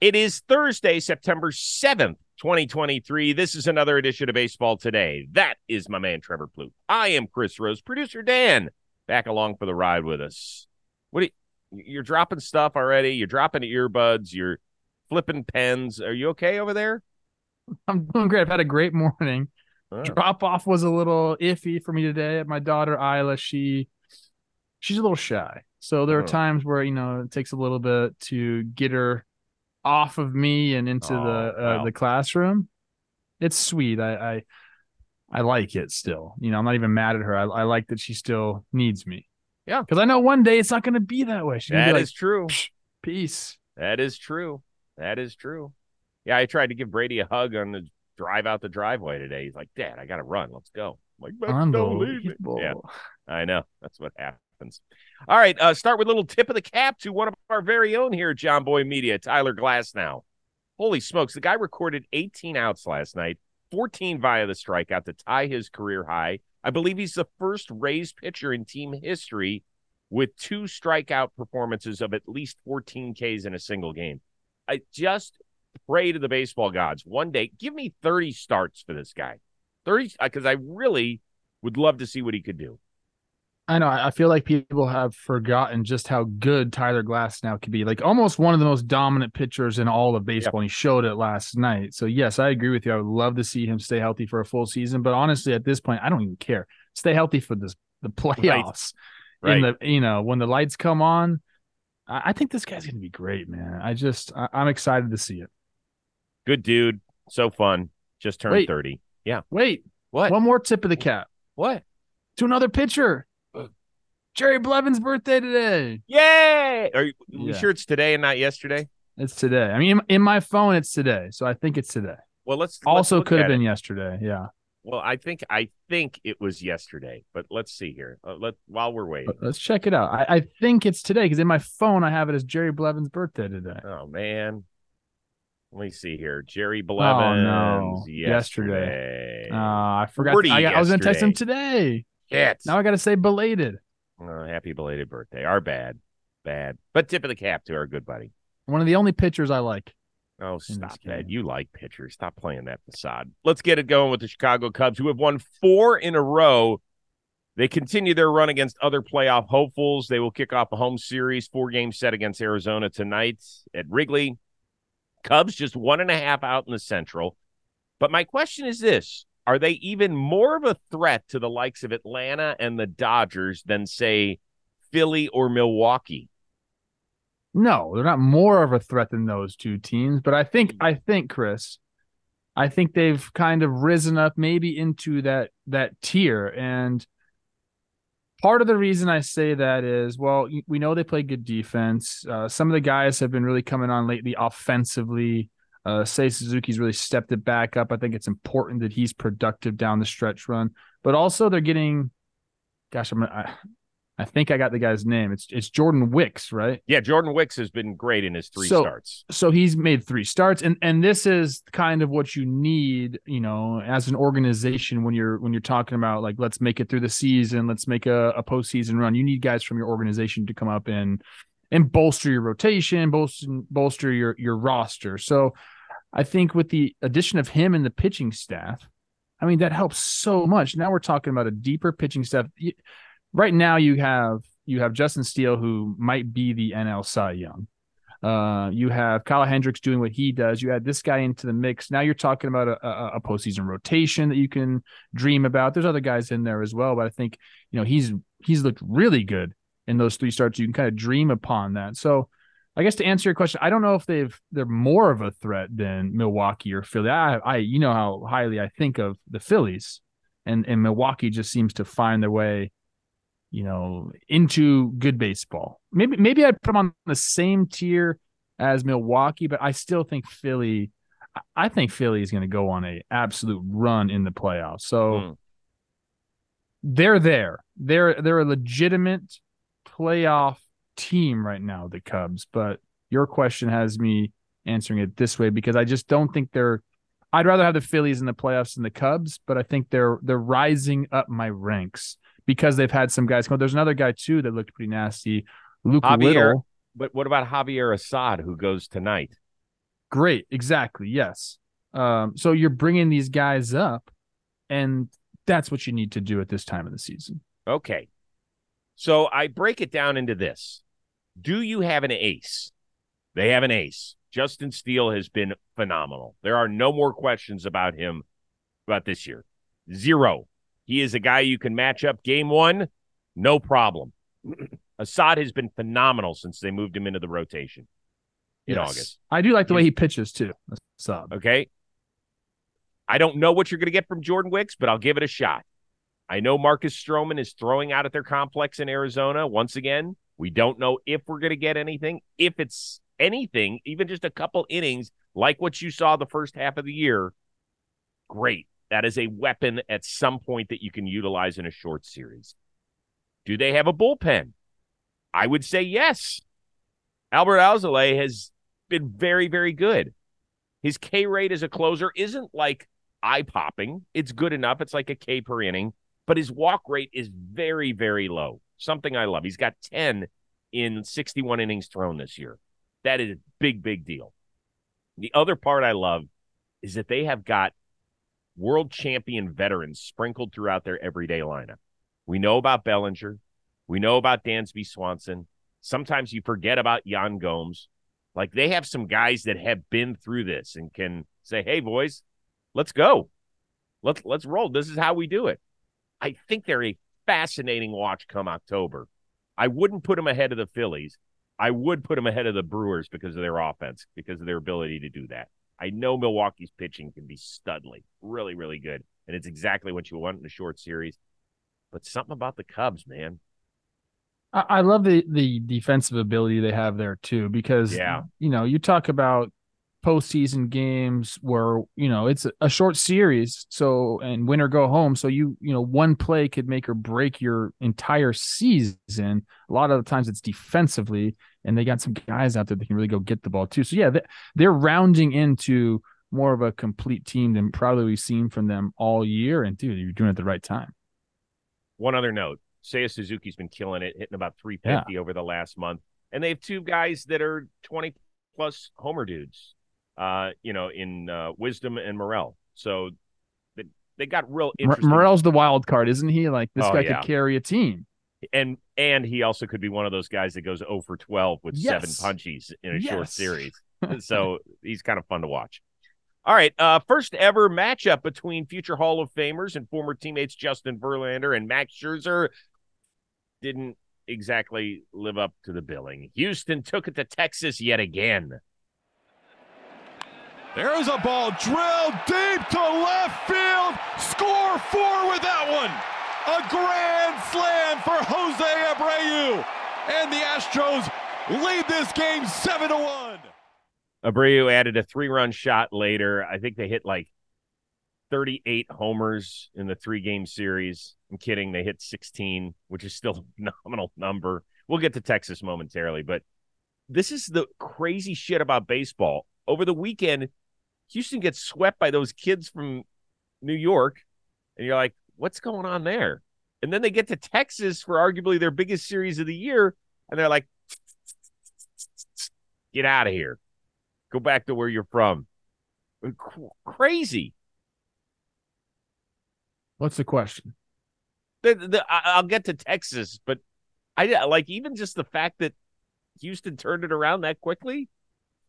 It is Thursday, September 7th, 2023. This is another edition of Baseball Today. That is my man, Trevor Plouffe. I am Chris Rose, producer Dan, back along for the ride with us. What you, you're dropping stuff already? You're dropping earbuds. You're flipping pens. Are you okay over there? I'm doing great. I've had a great morning. Oh. Drop off was a little iffy for me today. My daughter Isla, she she's a little shy. So there are oh. times where you know it takes a little bit to get her off of me and into oh, the uh, wow. the classroom. It's sweet. I, I I like it still. You know, I'm not even mad at her. I, I like that she still needs me. Yeah, because I know one day it's not going to be that way. She's that like, is true. Peace. That is true. That is true. Yeah, I tried to give Brady a hug on the drive out the driveway today. He's like, "Dad, I got to run. Let's go." I'm like, don't leave me. Yeah, I know. That's what happens. All right, uh, start with a little tip of the cap to one of our very own here at Boy Media, Tyler Glasnow, Holy smokes, the guy recorded 18 outs last night, 14 via the strikeout to tie his career high. I believe he's the first Rays pitcher in team history with two strikeout performances of at least 14 Ks in a single game. I just pray to the baseball gods one day, give me 30 starts for this guy. 30, because I really would love to see what he could do. I know. I feel like people have forgotten just how good Tyler Glasnow could be. Like almost one of the most dominant pitchers in all of baseball. And he showed it last night. So yes, I agree with you. I would love to see him stay healthy for a full season. But honestly, at this point, I don't even care. Stay healthy for this the playoffs. Right. In the you know when the lights come on, I, I think this guy's gonna be great, man. I just I, am excited to see it. Good dude, so fun. Just turned wait, thirty. Yeah. Wait. What? One more tip of the cap. What? To another pitcher. Jerry Blevins' birthday today. Yay! Are you, yeah. sure it's today and not yesterday? It's today. I mean, in, my phone, it's today, so I think it's today. Well, let's also let's could have been it. yesterday. Yeah. Well, I think I think it was yesterday, but let's see here. Uh, let while we're waiting, let's check it out. I, I think it's today because in my phone I have it as Jerry Blevins' birthday today. Oh man, let me see here. Jerry Blevins. Oh, no. yesterday. yesterday. Uh, I forgot. I, I, was going to text him today. Yeah. Now I got to say belated. Oh, happy belated birthday. Our bad. Bad. But tip of the cap to our good buddy. One of the only pitchers I like. Oh, stop that. You like pitchers. Stop playing that facade. Let's get it going with the Chicago Cubs, who have won four in a row. They continue their run against other playoff hopefuls. They will kick off a home series, four game set against Arizona tonight at Wrigley. Cubs just one and a half out in the Central. But my question is this are they even more of a threat to the likes of Atlanta and the Dodgers than, say, Philly or Milwaukee? No, they're not more of a threat than those two teams. But I think, I think, Chris, I think they've kind of risen up maybe into that that tier. And part of the reason I say that is, well, we know they play good defense. Uh, some of the guys have been really coming on lately offensively. Uh, Seiya Suzuki's really stepped it back up. I think it's important that he's productive down the stretch run, but also they're getting, gosh, I'm I, I think I got the guy's name. It's it's Jordan Wicks, right? Yeah, Jordan Wicks has been great in his three so, starts. So he's made three starts, and and this is kind of what you need, you know, as an organization when you're when you're talking about like let's make it through the season, let's make a, a postseason run. You need guys from your organization to come up and and bolster your rotation, bolster bolster your your roster. So I think with the addition of him and the pitching staff, I mean that helps so much. Now we're talking about a deeper pitching staff. Right now you have you have Justin Steele who might be the NL Cy Young. Uh, you have Kyle Hendricks doing what he does. You add this guy into the mix. Now you're talking about a, a, a postseason rotation that you can dream about. There's other guys in there as well, but I think you know he's he's looked really good in those three starts. You can kind of dream upon that. So I guess to answer your question, I don't know if they've they're more of a threat than Milwaukee or Philly. I, I you know how highly I think of the Phillies, and and Milwaukee just seems to find their way, you know, into good baseball. Maybe maybe I'd put them on the same tier as Milwaukee, but I still think Philly. I think Philly is going to go on a absolute run in the playoffs. So mm. they're there. They're they're a legitimate playoff team right now, the Cubs. But your question has me answering it this way because I just don't think they're. I'd rather have the Phillies in the playoffs than the Cubs, but I think they're they're rising up my ranks because they've had some guys come. There's another guy too that looked pretty nasty, Luke Javier, Little. But what about Javier Assad who goes tonight? Great, exactly. Yes. Um, so you're bringing these guys up, and that's what you need to do at this time of the season. Okay. So I break it down into this. Do you have an ace? They have an ace. Justin Steele has been phenomenal. There are no more questions about him about this year. Zero. He is a guy you can match up game one, no problem. Assad has been phenomenal since they moved him into the rotation in yes. August. I do like the He's, way he pitches too. Assad. Okay. I don't know what you're going to get from Jordan Wicks, but I'll give it a shot. I know Marcus Stroman is throwing out at their complex in Arizona once again. We don't know if we're going to get anything. If it's anything, even just a couple innings like what you saw the first half of the year, great. That is a weapon at some point that you can utilize in a short series. Do they have a bullpen? I would say yes. Albert Alzolay has been very, very good. His K rate as a closer isn't like eye popping. It's good enough. It's like a K per inning, but his walk rate is very, very low. Something I love. He's got 10 in 61 innings thrown this year. That is a big, big deal. The other part I love is that they have got world champion veterans sprinkled throughout their everyday lineup. We know about Bellinger. We know about Dansby Swanson. Sometimes you forget about Yan Gomes. Like they have some guys that have been through this and can say, "Hey, boys, let's go. Let's let's roll. This is how we do it." I think they're a fascinating watch come October. I wouldn't put them ahead of the Phillies. I would put them ahead of the Brewers because of their offense, because of their ability to do that. I know Milwaukee's pitching can be studly, really, really good. And it's exactly what you want in a short series. But something about the Cubs, man. I love the the defensive ability they have there too, because yeah, you know, you talk about postseason games where you know it's a short series, so and win or go home. So you you know one play could make or break your entire season. A lot of the times it's defensively, and they got some guys out there that can really go get the ball too. So yeah, they're rounding into more of a complete team than probably we've seen from them all year. And dude, you're doing it at the right time. One other note: Seiya Suzuki's been killing it, hitting about 350 yeah. over the last month, and they have two guys that are 20 plus homer dudes uh, you know, in uh, Wisdom and Morel. So they, they got real interesting. Morel's the wild card, isn't he? Like this oh, guy yeah. could carry a team. And and he also could be one of those guys that goes 0 for 12 with yes. seven punchies in a yes. short series. so he's kind of fun to watch. All right, uh, first ever matchup between future Hall of Famers and former teammates Justin Verlander and Max Scherzer didn't exactly live up to the billing. Houston took it to Texas yet again. There's a ball drilled deep to left field. Score four with that one. A grand slam for Jose Abreu. And the Astros lead this game 7 to 1. Abreu added a three run shot later. I think they hit like 38 homers in the three game series. I'm kidding. They hit 16, which is still a phenomenal number. We'll get to Texas momentarily, but this is the crazy shit about baseball. Over the weekend, Houston gets swept by those kids from New York, and you're like, what's going on there? And then they get to Texas for arguably their biggest series of the year, and they're like, get out of here. Go back to where you're from. Crazy. What's the question? The, the, I'll get to Texas, but I like even just the fact that Houston turned it around that quickly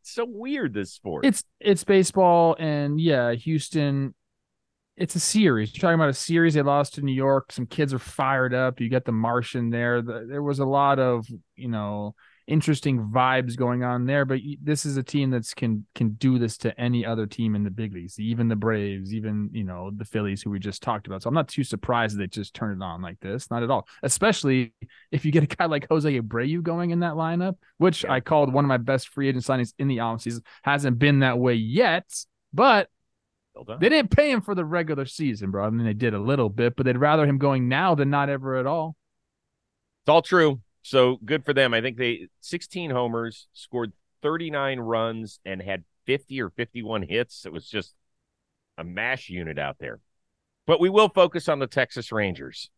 so weird this sport. It's it's baseball and yeah, Houston. It's a series. You're talking about a series they lost to New York. Some kids are fired up. You got the Martian there. The, there was a lot of you know interesting vibes going on there. But this is a team that's can can do this to any other team in the big leagues, even the Braves, even you know the Phillies, who we just talked about. So I'm not too surprised that they just turn it on like this. Not at all. Especially if you get a guy like Jose Abreu going in that lineup, which yeah. I called one of my best free agent signings in the offseason. Hasn't been that way yet, but. They didn't pay him for the regular season, bro. I mean, they did a little bit, but they'd rather him going now than not ever at all. It's all true. So good for them. I think they 16 homers, scored 39 runs, and had 50 or 51 hits. It was just a mash unit out there. But we will focus on the Texas Rangers.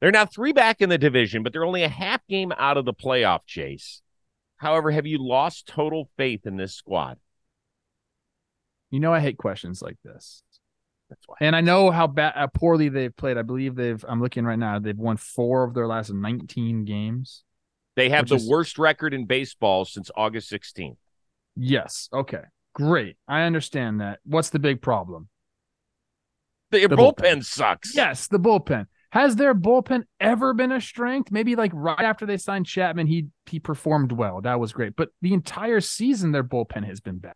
They're now three back in the division, but they're only a half game out of the playoff chase. However, have you lost total faith in this squad? You know I hate questions like this. That's why. And I know how bad, how uh, poorly they've played. I believe they've. I'm looking right now. They've won four of their last 19 games. They have the is- worst record in baseball since August 16th. Yes. Okay. Great. I understand that. What's the big problem? Their The bullpen, bullpen. sucks. Yes, the bullpen. Has their bullpen ever been a strength? Maybe like right after they signed Chapman, he he performed well. That was great. But the entire season, their bullpen has been bad.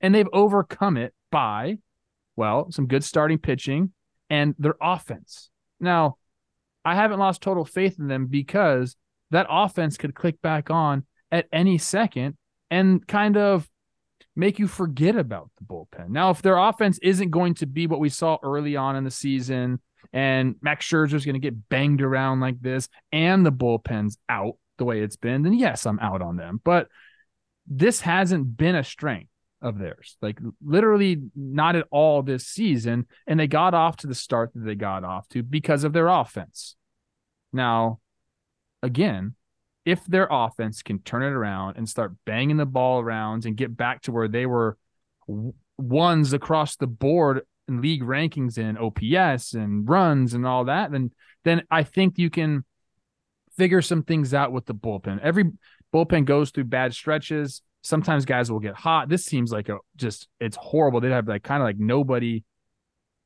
And they've overcome it by, well, some good starting pitching and their offense. Now, I haven't lost total faith in them because that offense could click back on at any second and kind of make you forget about the bullpen. Now, if their offense isn't going to be what we saw early on in the season, and Max Scherzer's going to get banged around like this, and the bullpen's out the way it's been, then yes, I'm out on them. But this hasn't been a strength of theirs, like literally not at all this season. And they got off to the start that they got off to because of their offense. Now, again, if their offense can turn it around and start banging the ball around and get back to where they were ones across the board in league rankings in OPS and runs and all that, then then I think you can figure some things out with the bullpen. Every bullpen goes through bad stretches. Sometimes guys will get hot. This seems like a just it's horrible. They'd have like kind of like nobody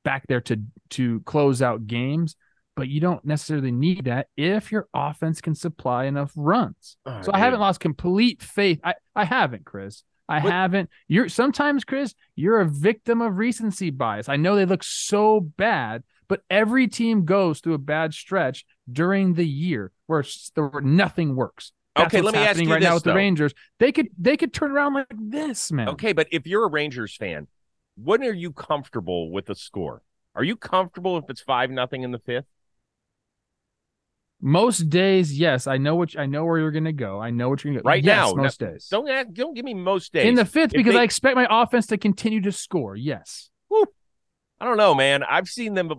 back there to to close out games but you don't necessarily need that if your offense can supply enough runs. Oh, so I haven't lost complete faith. I, I haven't, Chris. I haven't. You're sometimes, Chris, you're a victim of recency bias. I know they look so bad, but every team goes through a bad stretch during the year where, where nothing works. That's Okay, let me ask you right now this, with the. Rangers. They could they could turn around like this, man. Okay, but if you're a Rangers fan, when are you comfortable with the score? Are you comfortable if it's five nothing in the fifth? Most days, yes. I know what I know where you're gonna go. I know what you're gonna go. Right yes, now, no- most days. Don't ask- don't give me most days. in the fifth If because they- I expect my offense to continue to score. Yes. I don't know, man. I've seen them.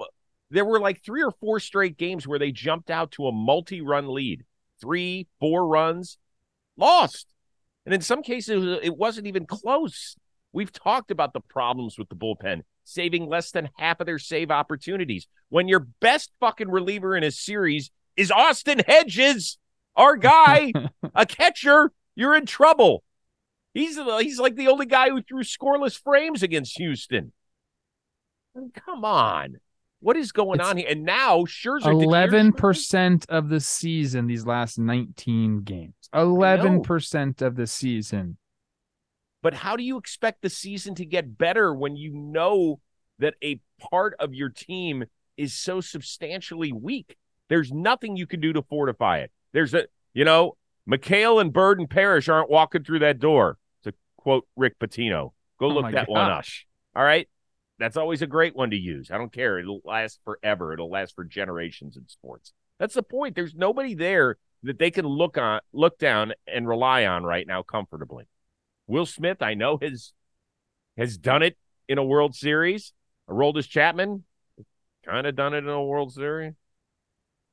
There were like three or four straight games where they jumped out to a multi-run lead, three, four runs, lost, and in some cases it wasn't even close. We've talked about the problems with the bullpen, saving less than half of their save opportunities. When your best fucking reliever in a series is Austin Hedges, our guy, a catcher, you're in trouble. He's he's like the only guy who threw scoreless frames against Houston. I mean, come on. What is going It's on here? And now Scherzer did you hear Eleven percent of the season these last nineteen games. Eleven percent of the season. But how do you expect the season to get better when you know that a part of your team is so substantially weak? There's nothing you can do to fortify it. There's a, you know, McHale and Bird and Parrish aren't walking through that door. To quote Rick Pitino, go Oh look that one up. All right. That's always a great one to use. I don't care. It'll last forever. It'll last for generations in sports. That's the point. There's nobody there that they can look on, look down, and rely on right now comfortably. Will Smith, I know, has has done it in a World Series. Aroldis Chapman, kind of done it in a World Series.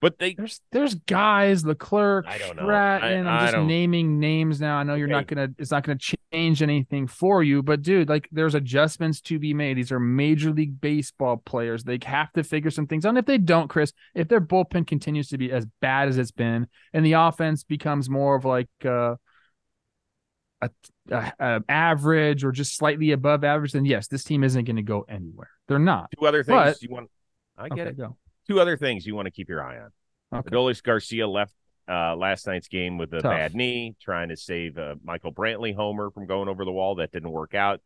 But they There's there's guys, Leclerc, I don't know. Stratton. I- I'm I just naming names now. I know you're not gonna it's not gonna change anything for you, but dude, like there's adjustments to be made. These are major league baseball players. They have to figure some things out. And if they don't, Chris, if their bullpen continues to be as bad as it's been, and the offense becomes more of like uh a, a, a average or just slightly above average, then yes, this team isn't going to go anywhere. They're not. two other things But- you want. I get okay, it. go. Two other things you want to keep your eye on. Okay. Adolis Garcia left uh, last night's game with a Tough. bad knee, trying to save uh, Michael Brantley homer from going over the wall. That didn't work out.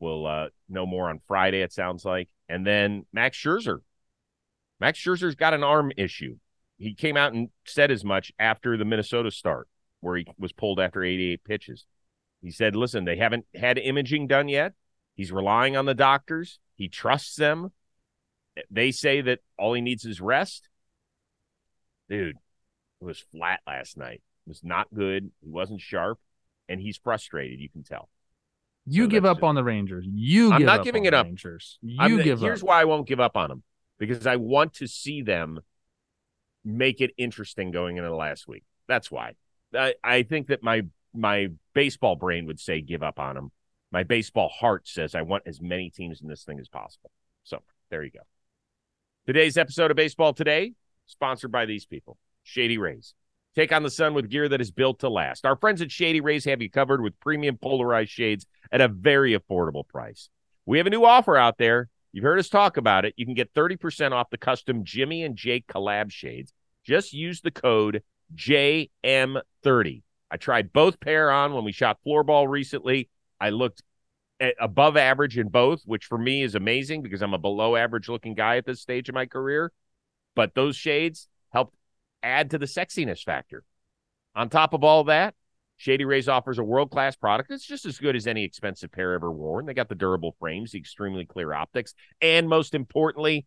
We'll uh, know more on Friday. It sounds like, and then Max Scherzer. Max Scherzer's got an arm issue. He came out and said as much after the Minnesota start, where he was pulled after 88 pitches. He said, "Listen, they haven't had imaging done yet. He's relying on the doctors. He trusts them. They say that all he needs is rest." dude, it was flat last night. It was not good. He wasn't sharp, and he's frustrated. You can tell. You So give up just- on the Rangers. You I'm give not up giving on it up. Rangers. I'm You the- give here's up. why I won't give up on them because I want to see them make it interesting going into the last week. That's why. I, I think that my my baseball brain would say give up on them, My baseball heart says I want as many teams in this thing as possible. So there you go. Today's episode of Baseball Today, sponsored by these people Shady Rays. Take on the sun with gear that is built to last. Our friends at Shady Rays have you covered with premium polarized shades at a very affordable price. We have a new offer out there. You've heard us talk about it. You can get 30% off the custom Jimmy and Jake collab shades. Just use the code JM30. I tried both pair on when we shot floorball recently. I looked above average in both, which for me is amazing because I'm a below average looking guy at this stage of my career. But those shades helped add to the sexiness factor. On top of all that, Shady Rays offers a world class product It's just as good as any expensive pair ever worn. They got the durable frames, the extremely clear optics, and most importantly,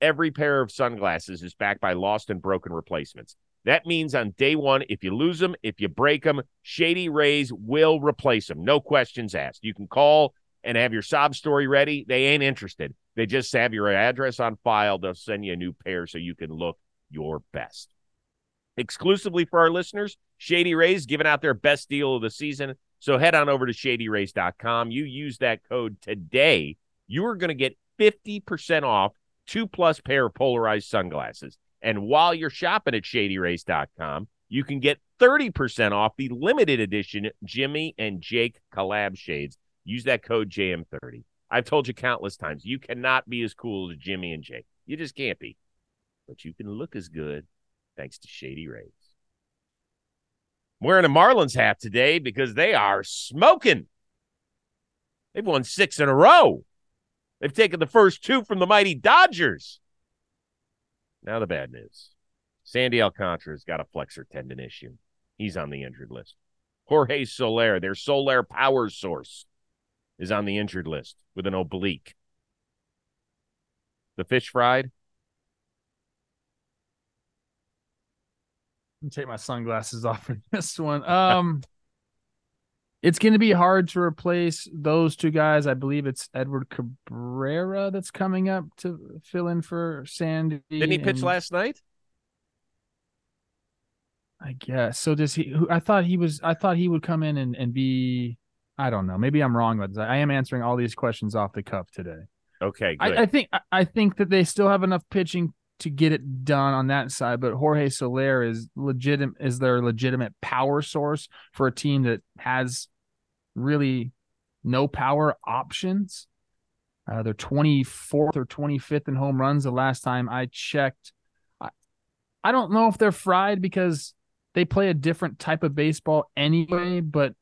every pair of sunglasses is backed by lost and broken replacements. That means on day one, if you lose them, if you break them, Shady Rays will replace them. No questions asked. You can call and have your sob story ready. They ain't interested. They just have your address on file. They'll send you a new pair so you can look your best. Exclusively for our listeners, Shady Rays giving out their best deal of the season. So head on over to shadyrays.com. You use that code today. You are going to get 50% off two plus pair of polarized sunglasses. And while you're shopping at shadyrays.com, you can get 30% off the limited edition Jimmy and Jake collab shades. Use that code JM30. I've told you countless times, you cannot be as cool as Jimmy and Jake. You just can't be. But you can look as good thanks to Shady Rays. I'm wearing a Marlins hat today because they are smoking. They've won six in a row. They've taken the first two from the mighty Dodgers. Now the bad news. Sandy Alcantara's got a flexor tendon issue. He's on the injured list. Jorge Soler, their Solar power source, is on the injured list with an oblique. The fish fried. take my sunglasses off for this one. Um, it's going to be hard to replace those two guys. I believe it's Edward Cabrera that's coming up to fill in for Sandy. Didn't he pitch last night? I guess. So does he? I thought he was. I thought he would come in and, and be. I don't know. Maybe I'm wrong about this. I am answering all these questions off the cuff today. Okay, I, I, think I think that they still have enough pitching to get it done on that side, but Jorge Soler is legitimate. Is their legitimate power source for a team that has really no power options. Uh, they're 24th or 25th in home runs the last time I checked. I, I don't know if they're fried because they play a different type of baseball anyway, but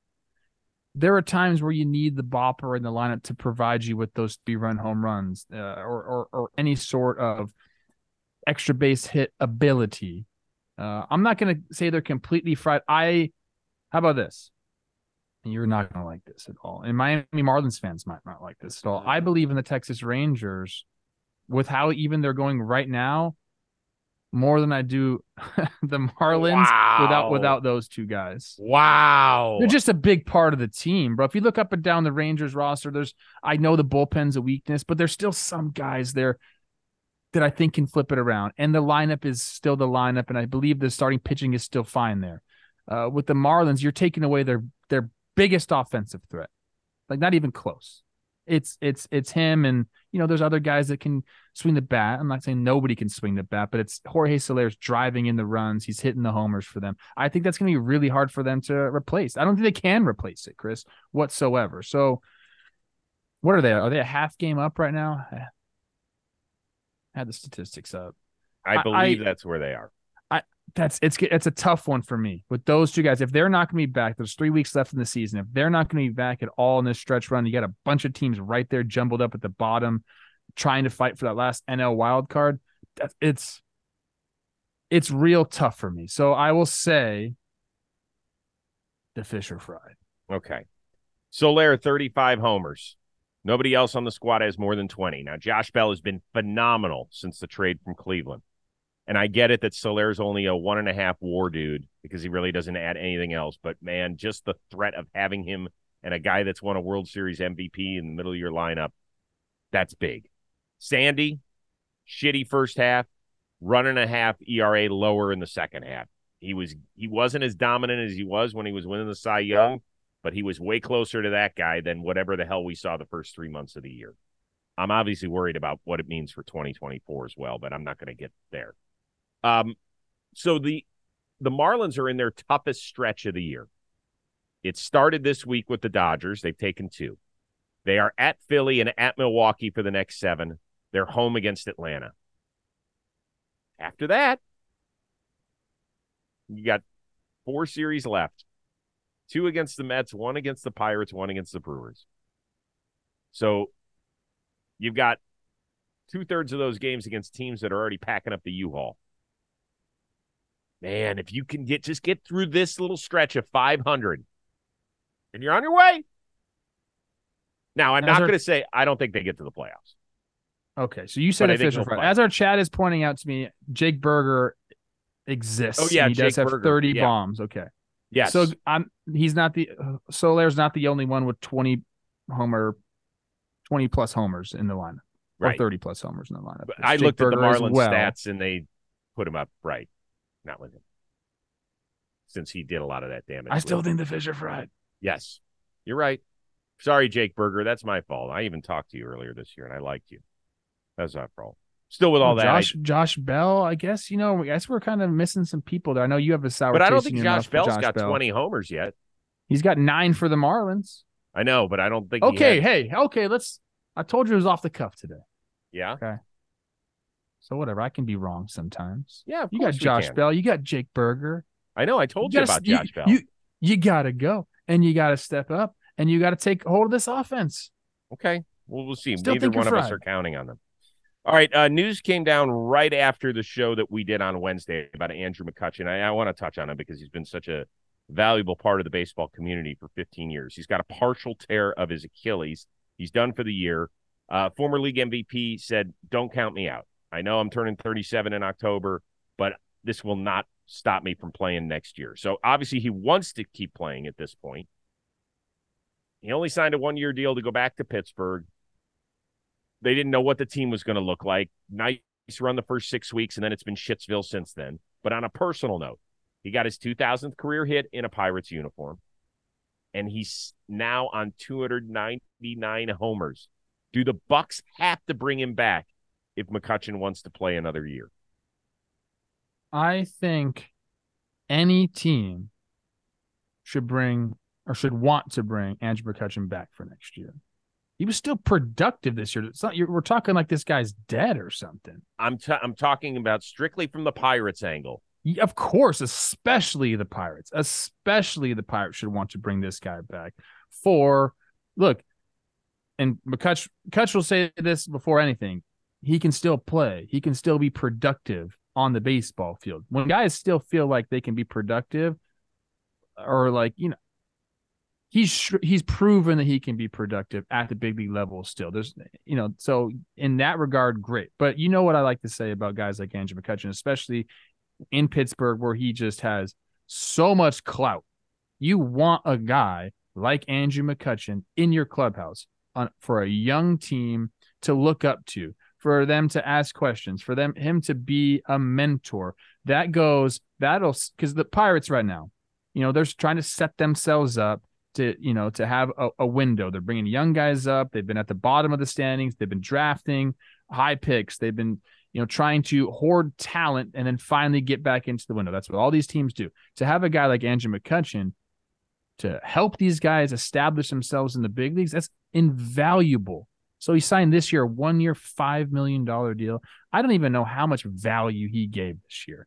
there are times where you need the bopper in the lineup to provide you with those three run home runs uh, or, or, or any sort of extra base hit ability. Uh, I'm not going to say they're completely fried. I, how about this? And you're not going to like this at all. And Miami Marlins fans might not like this at all. I believe in the Texas Rangers with how even they're going right now more than I do the Marlins wow. without without those two guys. Wow. They're just a big part of the team, bro. If you look up and down the Rangers roster, there's I know the bullpen's a weakness, but there's still some guys there that I think can flip it around. And the lineup is still the lineup, and I believe the starting pitching is still fine there. Uh, with the Marlins, you're taking away their their biggest offensive threat. Like not even close. It's it's it's him and you know there's other guys that can swing the bat. I'm not saying nobody can swing the bat, but it's Jorge Soler's driving in the runs. He's hitting the homers for them. I think that's going to be really hard for them to replace. I don't think they can replace it, Chris, whatsoever. So what are they? Are they a half game up right now? I had the statistics up. I believe I, that's where they are that's it's it's a tough one for me with those two guys. If they're not going to be back, there's three weeks left in the season. If they're not going to be back at all in this stretch run, you got a bunch of teams right there jumbled up at the bottom, trying to fight for that last NL wild card. It's it's real tough for me. So I will say the fish are fried. Okay. Soler, 35 homers. Nobody else on the squad has more than 20. Now, Josh Bell has been phenomenal since the trade from Cleveland. And I get it that Soler's only a one and a half war dude because he really doesn't add anything else. But man, just the threat of having him and a guy that's won a World Series MVP in the middle of your lineup, that's big. Sandy, shitty first half, run and a half ERA lower in the second half. He was he wasn't as dominant as he was when he was winning the Cy Young, but he was way closer to that guy than whatever the hell we saw the first three months of the year. I'm obviously worried about what it means for 2024 as well, but I'm not going to get there. Um, so the the Marlins are in their toughest stretch of the year. It started this week with the Dodgers. They've taken two. They are at Philly and at Milwaukee for the next seven. They're home against Atlanta. After that, you got four series left two against the Mets, one against the Pirates, one against the Brewers. So you've got two thirds of those games against teams that are already packing up the U-Haul. Man, if you can get just get through this little stretch of 500 and you're on your way. Now, I'm As not going to say I don't think they get to the playoffs. Okay, so you said official. As our chat is pointing out to me, Jake Burger exists. Oh yeah, he Jake does have Burger. 30 yeah. bombs. Okay. Yes. So I'm he's not the Soler's not the only one with 20 homer 20 plus homers in the lineup. Right. Or 30 plus homers in the lineup. But I looked Burger at the Marlins well. stats and they put him up right. Not with him. Since he did a lot of that damage. I still think the fish are fried. Yes. You're right. Sorry, Jake Burger, That's my fault. I even talked to you earlier this year and I liked you. That's not my fault. Still with all well, that, Josh I, Josh Bell. I guess you know. I guess we're kind of missing some people there. I know you have a sour, but I don't think Josh Bell's Josh got Bell. twenty homers yet. He's got nine for the Marlins. I know, but I don't think. Okay, hey, okay. Let's. I told you it was off the cuff today. Yeah. Okay. So whatever, I can be wrong sometimes. Yeah, you got Josh Bell, you got Jake Burger. I know. I told you, you gotta, about you, Josh Bell. You you gotta go and you gotta step up and you gotta take hold of this offense. Okay. Well, we'll see. Still Neither one of us are counting on them. All right. Uh, news came down right after the show that we did on Wednesday about Andrew McCutchen. I, I want to touch on him because he's been such a valuable part of the baseball community for 15 years. He's got a partial tear of his Achilles. He's done for the year. Uh, former league MVP said, Don't count me out. I know I'm turning 37 in October, but this will not stop me from playing next year. So obviously, he wants to keep playing at this point. He only signed a one year deal to go back to Pittsburgh. They didn't know what the team was going to look like. Nice run the first six weeks, and then it's been Shitsville since then. But on a personal note, he got his 2000th career hit in a Pirates uniform, and he's now on 299 homers. Do the Bucs have to bring him back if McCutchen wants to play another year? I think any team should bring or should want to bring Andrew McCutchen back for next year. He was still productive this year. It's not we're talking like this guy's dead or something. I'm t- I'm talking about strictly from the Pirates angle. Yeah, of course, especially the Pirates, especially the Pirates should want to bring this guy back for look. And McCutch, McCutch will say this before anything. He can still play. He can still be productive on the baseball field. When guys still feel like they can be productive, or like you know, he's he's proven that he can be productive at the big league level still. There's you know, so in that regard, great. But you know what I like to say about guys like Andrew McCutchen, especially in Pittsburgh, where he just has so much clout. You want a guy like Andrew McCutchen in your clubhouse on, for a young team to look up to, for them to ask questions, for them him to be a mentor. That goes that'll because the Pirates right now, you know, they're trying to set themselves up to you know to have a, a, window. They're bringing young guys up. They've been at the bottom of the standings. They've been drafting high picks. They've been you know trying to hoard talent and then finally get back into the window. That's what all these teams do. To have a guy like Andrew McCutchen to help these guys establish themselves in the big leagues, that's invaluable. So he signed this year a one year, $5 million deal. I don't even know how much value he gave this year.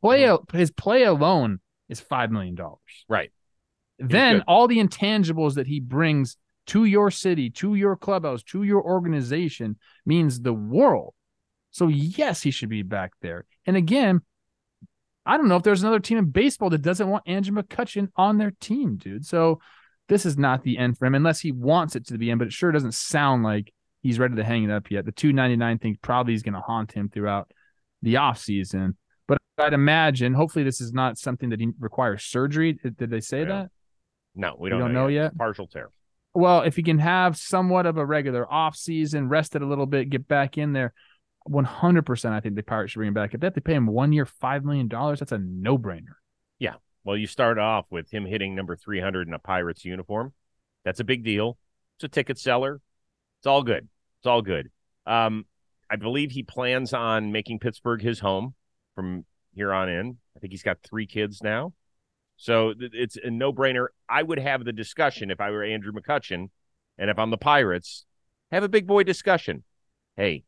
Play mm-hmm. his play alone is $5 million. Right then all the intangibles that he brings to your city, to your clubhouse, to your organization means the world. So yes, he should be back there. And again, I don't know if there's another team in baseball that doesn't want Andrew McCutchen on their team, dude. So this is not the end for him unless he wants it to be end, but it sure doesn't sound like he's ready to hang it up yet. The 299 thing probably is going to haunt him throughout the offseason. But I'd imagine, hopefully, this is not something that he requires surgery. Did they say yeah. that? No, we don't, don't know, know yet. yet. Partial tear. Well, if he can have somewhat of a regular off season, rest it a little bit, get back in there, 100%, I think the Pirates should bring him back. If they have to pay him one year, $5 million, that's a no brainer. Yeah. Well, you start off with him hitting number 300 in a Pirates uniform. That's a big deal. It's a ticket seller. It's all good. It's all good. Um, I believe he plans on making Pittsburgh his home from here on in. I think he's got three kids now. So it's a no brainer. I would have the discussion if I were Andrew McCutchen and if I'm the Pirates, have a big boy discussion. Hey,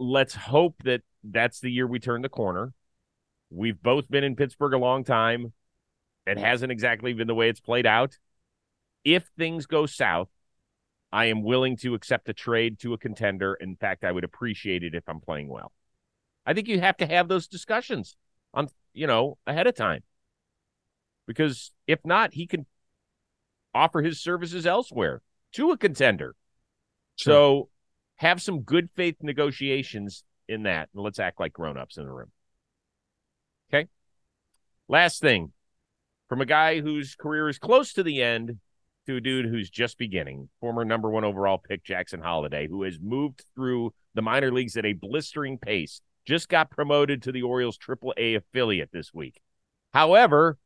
let's hope that that's the year we turn the corner. We've both been in Pittsburgh a long time. It hasn't exactly been the way it's played out. If things go south, I am willing to accept a trade to a contender. In fact, I would appreciate it if I'm playing well. I think you have to have those discussions on, you know, ahead of time. Because if not, he can offer his services elsewhere to a contender. Sure. So have some good faith negotiations in that. And let's act like grown-ups in the room. Okay. Last thing from a guy whose career is close to the end to a dude who's just beginning, former number one overall pick Jackson Holliday, who has moved through the minor leagues at a blistering pace, just got promoted to the Orioles AAA affiliate this week. However,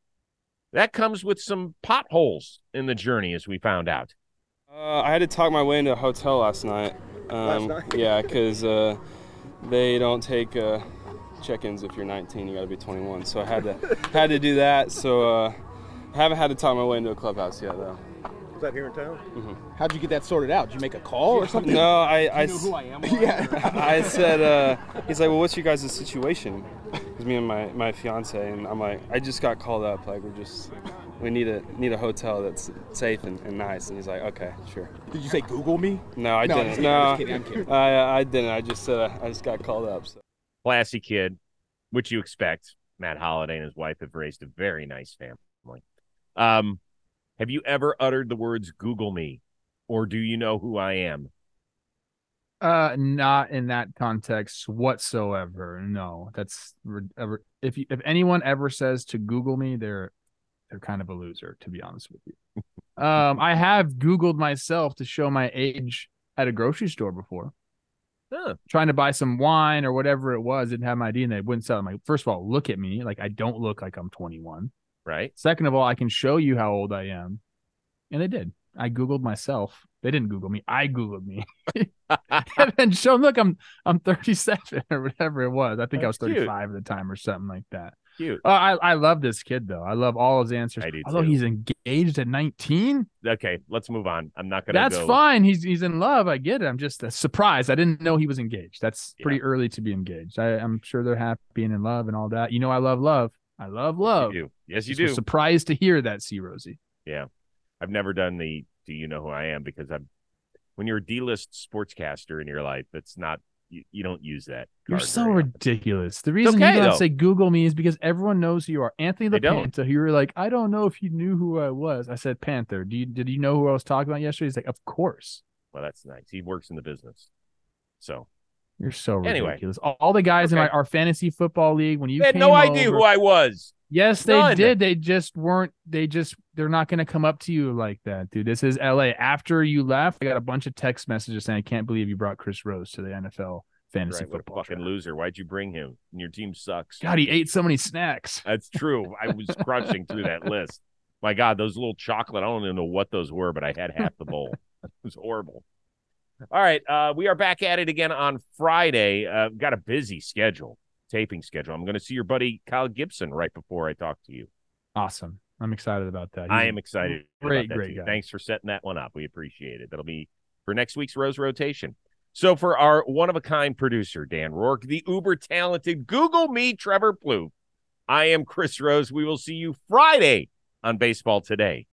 that comes with some potholes in the journey, as we found out. Uh, I had to talk my way into a hotel last night. Um, last night? yeah, because uh, they don't take uh, check-ins if you're 19. You got to be 21. So I had to had to do that. So uh, I haven't had to talk my way into a clubhouse yet, though. Is that here in town? Mm-hmm. How'd you get that sorted out? Did you make a call or something? No, I. I know who I am. yeah. I said. Uh, he's like, well, what's your guys' situation? It's me and my my fiance, and I'm like, I just got called up. Like, we're just. We need a need a hotel that's safe and, and nice. And he's like, okay, sure. Did you say Google me? No, I no, didn't. I'm no, I'm kidding. I'm kidding. I I didn't. I just said I just got called up. So. Classy kid, which you expect. Matt Holliday and his wife have raised a very nice family. Um, have you ever uttered the words Google me or do you know who I am? Uh, not in that context whatsoever. No, that's ever if you, if anyone ever says to Google me, they're they're kind of a loser, to be honest with you. um, I have Googled myself to show my age at a grocery store before. Huh. Trying to buy some wine or whatever it was, didn't have my ID and they wouldn't sell. I'm like, first of all, look at me. Like I don't look like I'm 21. Right. Second of all, I can show you how old I am. And they did. I Googled myself. They didn't Google me. I Googled me. and then show them, look, I'm I'm 37 or whatever it was. I think That's I was 35 cute. at the time or something like that. Cute. Uh, I, I love this kid though. I love all his answers. I do Although too. he's engaged at 19. Okay, let's move on. I'm not gonna That's go... fine. He's he's in love. I get it. I'm just surprised. I didn't know he was engaged. That's pretty early to be engaged. I, I'm sure they're happy and in love and all that. You know I love love. I love love. You yes, you do. Surprised to hear that, see Rosie. Yeah, I've never done the "Do you know who I am?" because I'm when you're a D-list sportscaster in your life, that's not you, you don't use that. You're so ridiculous. The reason okay, you don't say Google me is because everyone knows who you are. Anthony the Panther. You were like, I don't know if you knew who I was. I said Panther. Do you did you know who I was talking about yesterday? He's like, Of course. Well, that's nice. He works in the business. So you're so ridiculous. Anyway. All the guys okay. in my, our fantasy football league, when you they had no idea over, who I was. Yes, they None. did. They just weren't. They just they're not going to come up to you like that, dude. This is L.A. After you left, I got a bunch of text messages saying, "I can't believe you brought Chris Rose to the NFL fantasy right, football." fucking loser! Why'd you bring him? And your team sucks. God, he ate so many snacks. That's true. I was crunching through that list. My God, those little chocolate. I don't even know what those were, but I had half the bowl. it was horrible. All right, uh, we are back at it again on Friday. Uh, got a busy schedule, taping schedule. I'm going to see your buddy Kyle Gibson right before I talk to you. Awesome. I'm excited about that. He's I am excited. Great, great guy. Thanks for setting that one up. We appreciate it. That'll be for next week's Rose Rotation. So for our one of a kind producer, Dan Rourke, the uber talented Google me, Trevor Plouffe. I am Chris Rose. We will see you Friday on Baseball Today.